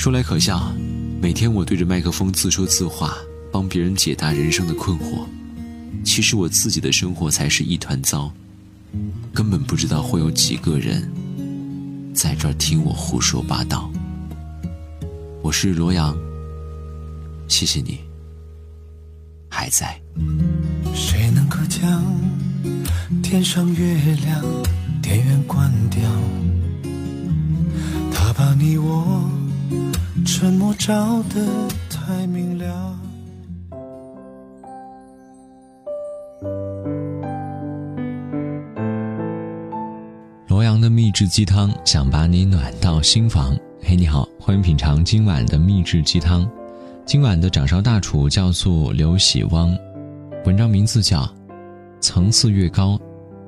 说来可笑，每天我对着麦克风自说自话，帮别人解答人生的困惑，其实我自己的生活才是一团糟，根本不知道会有几个人在这儿听我胡说八道。我是罗阳，谢谢你还在。谁能够将天上月亮电源关掉？他把你我。沉默照得太明了。罗阳的秘制鸡汤，想把你暖到心房。嘿，你好，欢迎品尝今晚的秘制鸡汤。今晚的掌勺大厨叫做刘喜汪，文章名字叫《层次越高，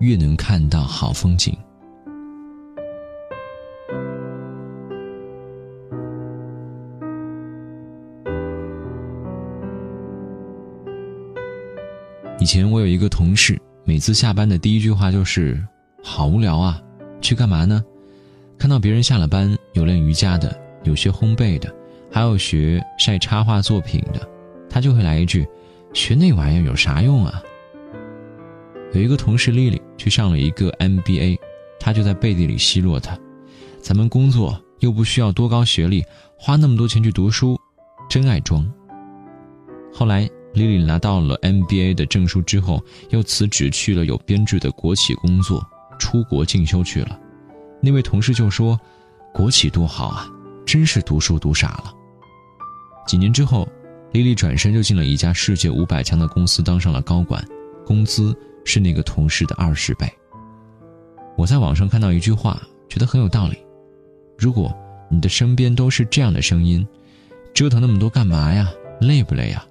越能看到好风景》。以前我有一个同事，每次下班的第一句话就是：“好无聊啊，去干嘛呢？”看到别人下了班有练瑜伽的，有学烘焙的，还有学晒插画作品的，他就会来一句：“学那玩意儿有啥用啊？”有一个同事丽丽去上了一个 MBA，他就在背地里奚落他：“咱们工作又不需要多高学历，花那么多钱去读书，真爱装。”后来。丽丽拿到了 MBA 的证书之后，又辞职去了有编制的国企工作，出国进修去了。那位同事就说：“国企多好啊，真是读书读傻了。”几年之后，丽丽转身就进了一家世界五百强的公司，当上了高管，工资是那个同事的二十倍。我在网上看到一句话，觉得很有道理：如果你的身边都是这样的声音，折腾那么多干嘛呀？累不累呀？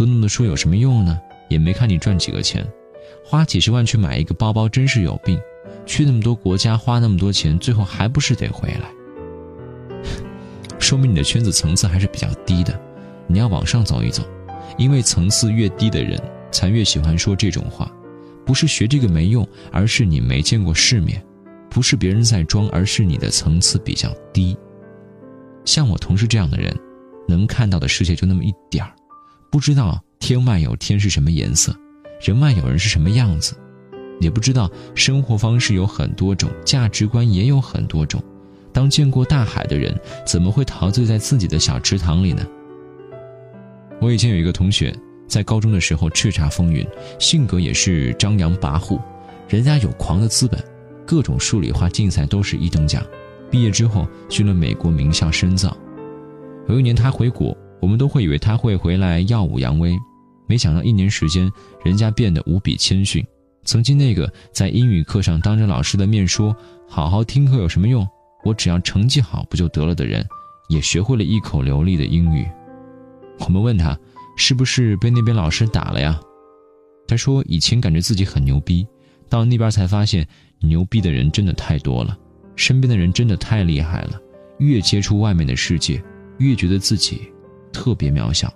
读那么多书有什么用呢？也没看你赚几个钱，花几十万去买一个包包真是有病。去那么多国家花那么多钱，最后还不是得回来？说明你的圈子层次还是比较低的，你要往上走一走。因为层次越低的人，才越喜欢说这种话。不是学这个没用，而是你没见过世面；不是别人在装，而是你的层次比较低。像我同事这样的人，能看到的世界就那么一点儿。不知道天外有天是什么颜色，人外有人是什么样子，也不知道生活方式有很多种，价值观也有很多种。当见过大海的人，怎么会陶醉在自己的小池塘里呢？我以前有一个同学，在高中的时候叱咤风云，性格也是张扬跋扈，人家有狂的资本，各种数理化竞赛都是一等奖。毕业之后去了美国名校深造，有一年他回国。我们都会以为他会回来耀武扬威，没想到一年时间，人家变得无比谦逊。曾经那个在英语课上当着老师的面说“好好听课有什么用？我只要成绩好不就得了”的人，也学会了一口流利的英语。我们问他，是不是被那边老师打了呀？他说以前感觉自己很牛逼，到那边才发现牛逼的人真的太多了，身边的人真的太厉害了。越接触外面的世界，越觉得自己。特别渺小。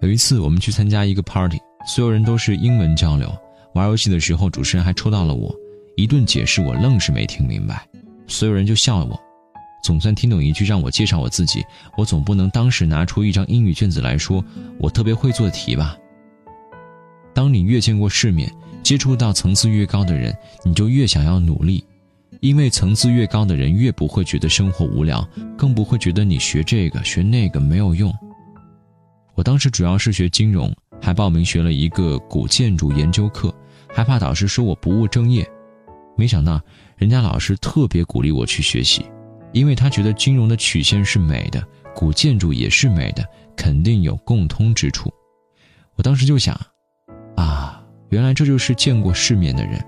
有一次，我们去参加一个 party，所有人都是英文交流。玩游戏的时候，主持人还抽到了我，一顿解释，我愣是没听明白。所有人就笑我，总算听懂一句让我介绍我自己。我总不能当时拿出一张英语卷子来说我特别会做题吧？当你越见过世面，接触到层次越高的人，你就越想要努力。因为层次越高的人，越不会觉得生活无聊，更不会觉得你学这个学那个没有用。我当时主要是学金融，还报名学了一个古建筑研究课，还怕导师说我不务正业。没想到人家老师特别鼓励我去学习，因为他觉得金融的曲线是美的，古建筑也是美的，肯定有共通之处。我当时就想，啊，原来这就是见过世面的人。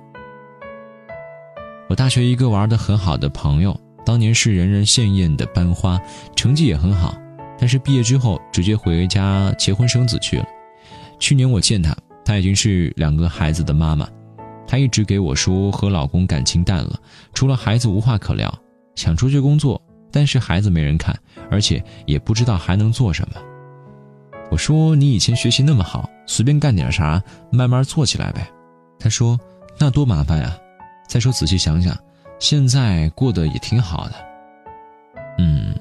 我大学一个玩的很好的朋友，当年是人人羡艳的班花，成绩也很好，但是毕业之后直接回家结婚生子去了。去年我见她，她已经是两个孩子的妈妈。她一直给我说和老公感情淡了，除了孩子无话可聊，想出去工作，但是孩子没人看，而且也不知道还能做什么。我说你以前学习那么好，随便干点啥，慢慢做起来呗。她说那多麻烦呀。再说，仔细想想，现在过得也挺好的。嗯，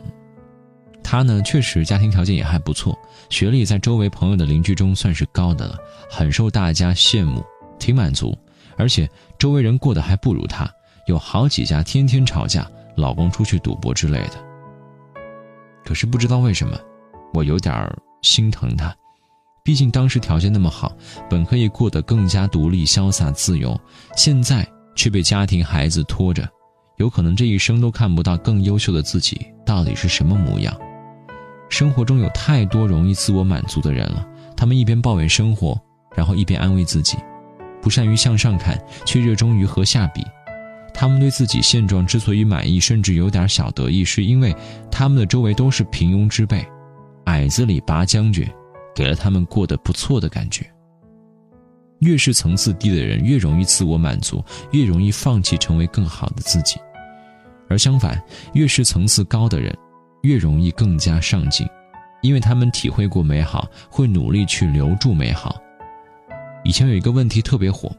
他呢，确实家庭条件也还不错，学历在周围朋友的邻居中算是高的了，很受大家羡慕，挺满足。而且周围人过得还不如他，有好几家天天吵架，老公出去赌博之类的。可是不知道为什么，我有点心疼他，毕竟当时条件那么好，本可以过得更加独立、潇洒、自由，现在却被家庭、孩子拖着，有可能这一生都看不到更优秀的自己到底是什么模样。生活中有太多容易自我满足的人了，他们一边抱怨生活，然后一边安慰自己，不善于向上看，却热衷于和下比。他们对自己现状之所以满意，甚至有点小得意，是因为他们的周围都是平庸之辈，矮子里拔将军，给了他们过得不错的感觉。越是层次低的人，越容易自我满足，越容易放弃成为更好的自己；而相反，越是层次高的人。越容易更加上进，因为他们体会过美好，会努力去留住美好。以前有一个问题特别火：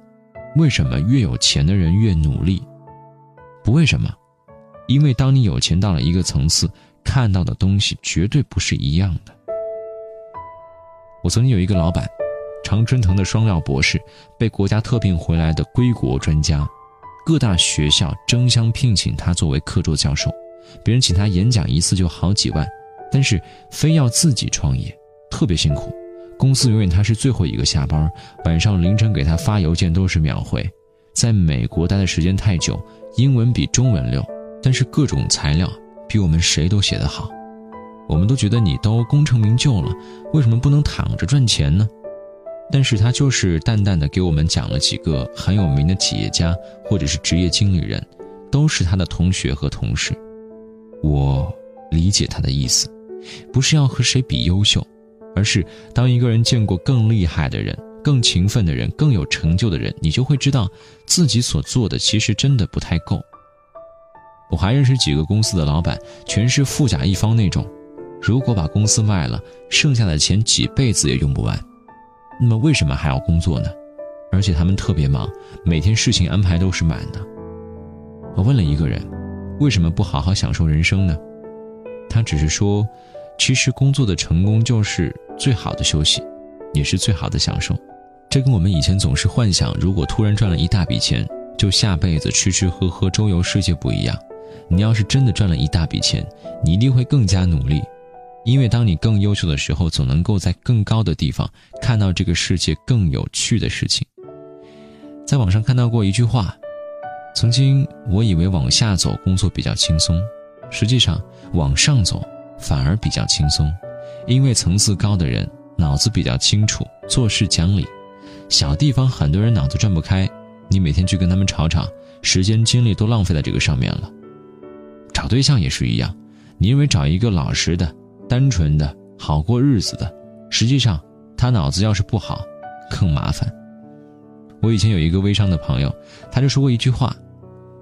为什么越有钱的人越努力？不为什么，因为当你有钱到了一个层次，看到的东西绝对不是一样的。我曾经有一个老板，常春藤的双料博士，被国家特聘回来的归国专家，各大学校争相聘请他作为客座教授。别人请他演讲一次就好几万，但是非要自己创业，特别辛苦。公司永远他是最后一个下班，晚上凌晨给他发邮件都是秒回。在美国待的时间太久，英文比中文溜，但是各种材料比我们谁都写得好。我们都觉得你都功成名就了，为什么不能躺着赚钱呢？但是他就是淡淡的给我们讲了几个很有名的企业家或者是职业经理人，都是他的同学和同事。我理解他的意思，不是要和谁比优秀，而是当一个人见过更厉害的人、更勤奋的人、更有成就的人，你就会知道自己所做的其实真的不太够。我还认识几个公司的老板，全是富甲一方那种，如果把公司卖了，剩下的钱几辈子也用不完。那么为什么还要工作呢？而且他们特别忙，每天事情安排都是满的。我问了一个人。为什么不好好享受人生呢？他只是说，其实工作的成功就是最好的休息，也是最好的享受。这跟我们以前总是幻想，如果突然赚了一大笔钱，就下辈子吃吃喝喝周游世界不一样。你要是真的赚了一大笔钱，你一定会更加努力，因为当你更优秀的时候，总能够在更高的地方看到这个世界更有趣的事情。在网上看到过一句话。曾经我以为往下走工作比较轻松，实际上往上走反而比较轻松，因为层次高的人脑子比较清楚，做事讲理。小地方很多人脑子转不开，你每天去跟他们吵吵，时间精力都浪费在这个上面了。找对象也是一样，你认为找一个老实的、单纯的、好过日子的，实际上他脑子要是不好，更麻烦。我以前有一个微商的朋友，他就说过一句话。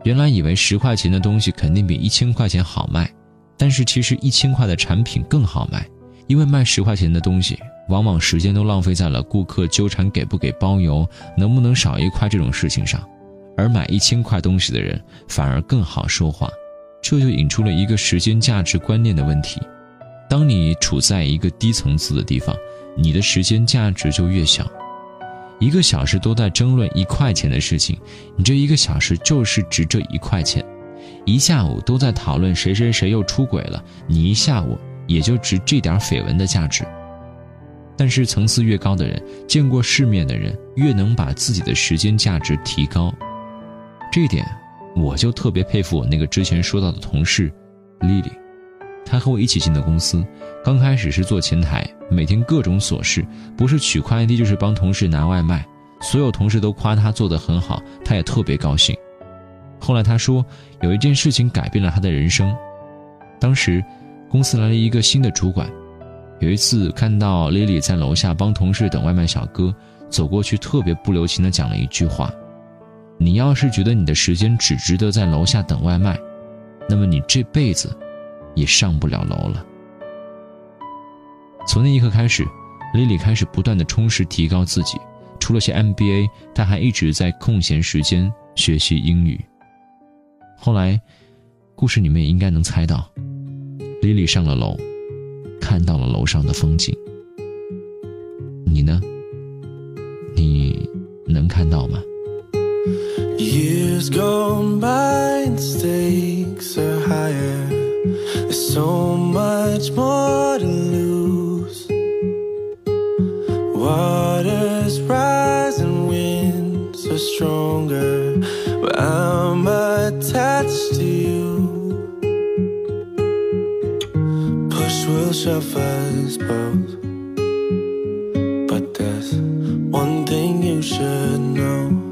原来以为十块钱的东西肯定比一千块钱好卖，但是其实一千块的产品更好卖，因为卖十块钱的东西，往往时间都浪费在了顾客纠缠给不给包邮、能不能少一块这种事情上，而买一千块东西的人反而更好说话，这就引出了一个时间价值观念的问题。当你处在一个低层次的地方，你的时间价值就越小。一个小时都在争论一块钱的事情，你这一个小时就是值这一块钱；一下午都在讨论谁谁谁又出轨了，你一下午也就值这点绯闻的价值。但是层次越高的人，见过世面的人，越能把自己的时间价值提高。这点，我就特别佩服我那个之前说到的同事丽丽。他和我一起进的公司，刚开始是做前台。每天各种琐事，不是取快递就是帮同事拿外卖，所有同事都夸他做得很好，他也特别高兴。后来他说，有一件事情改变了他的人生。当时，公司来了一个新的主管，有一次看到 Lily 在楼下帮同事等外卖小哥，走过去特别不留情地讲了一句话：“你要是觉得你的时间只值得在楼下等外卖，那么你这辈子也上不了楼了。从那一刻开始 lily 开始不断的充实提高自己。除了些 mba 她还一直在空闲时间学习英语。后来故事你们也应该能猜到 lily 上了楼看到了楼上的风景。你呢？你能看到吗？Years go by so much more to lose. Waters rise and winds are stronger, but I'm attached to you. Push will shove us both, but there's one thing you should know.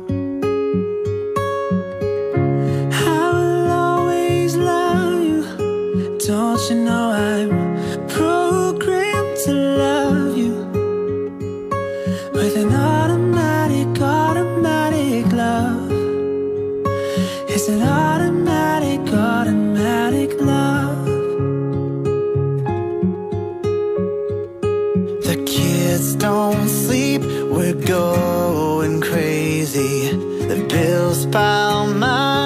The kids don't sleep, we're going crazy. The bills pile my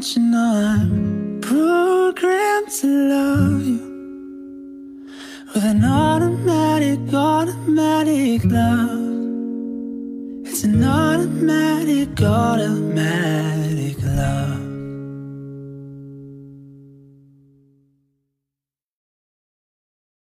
Don't you know I'm programmed to love?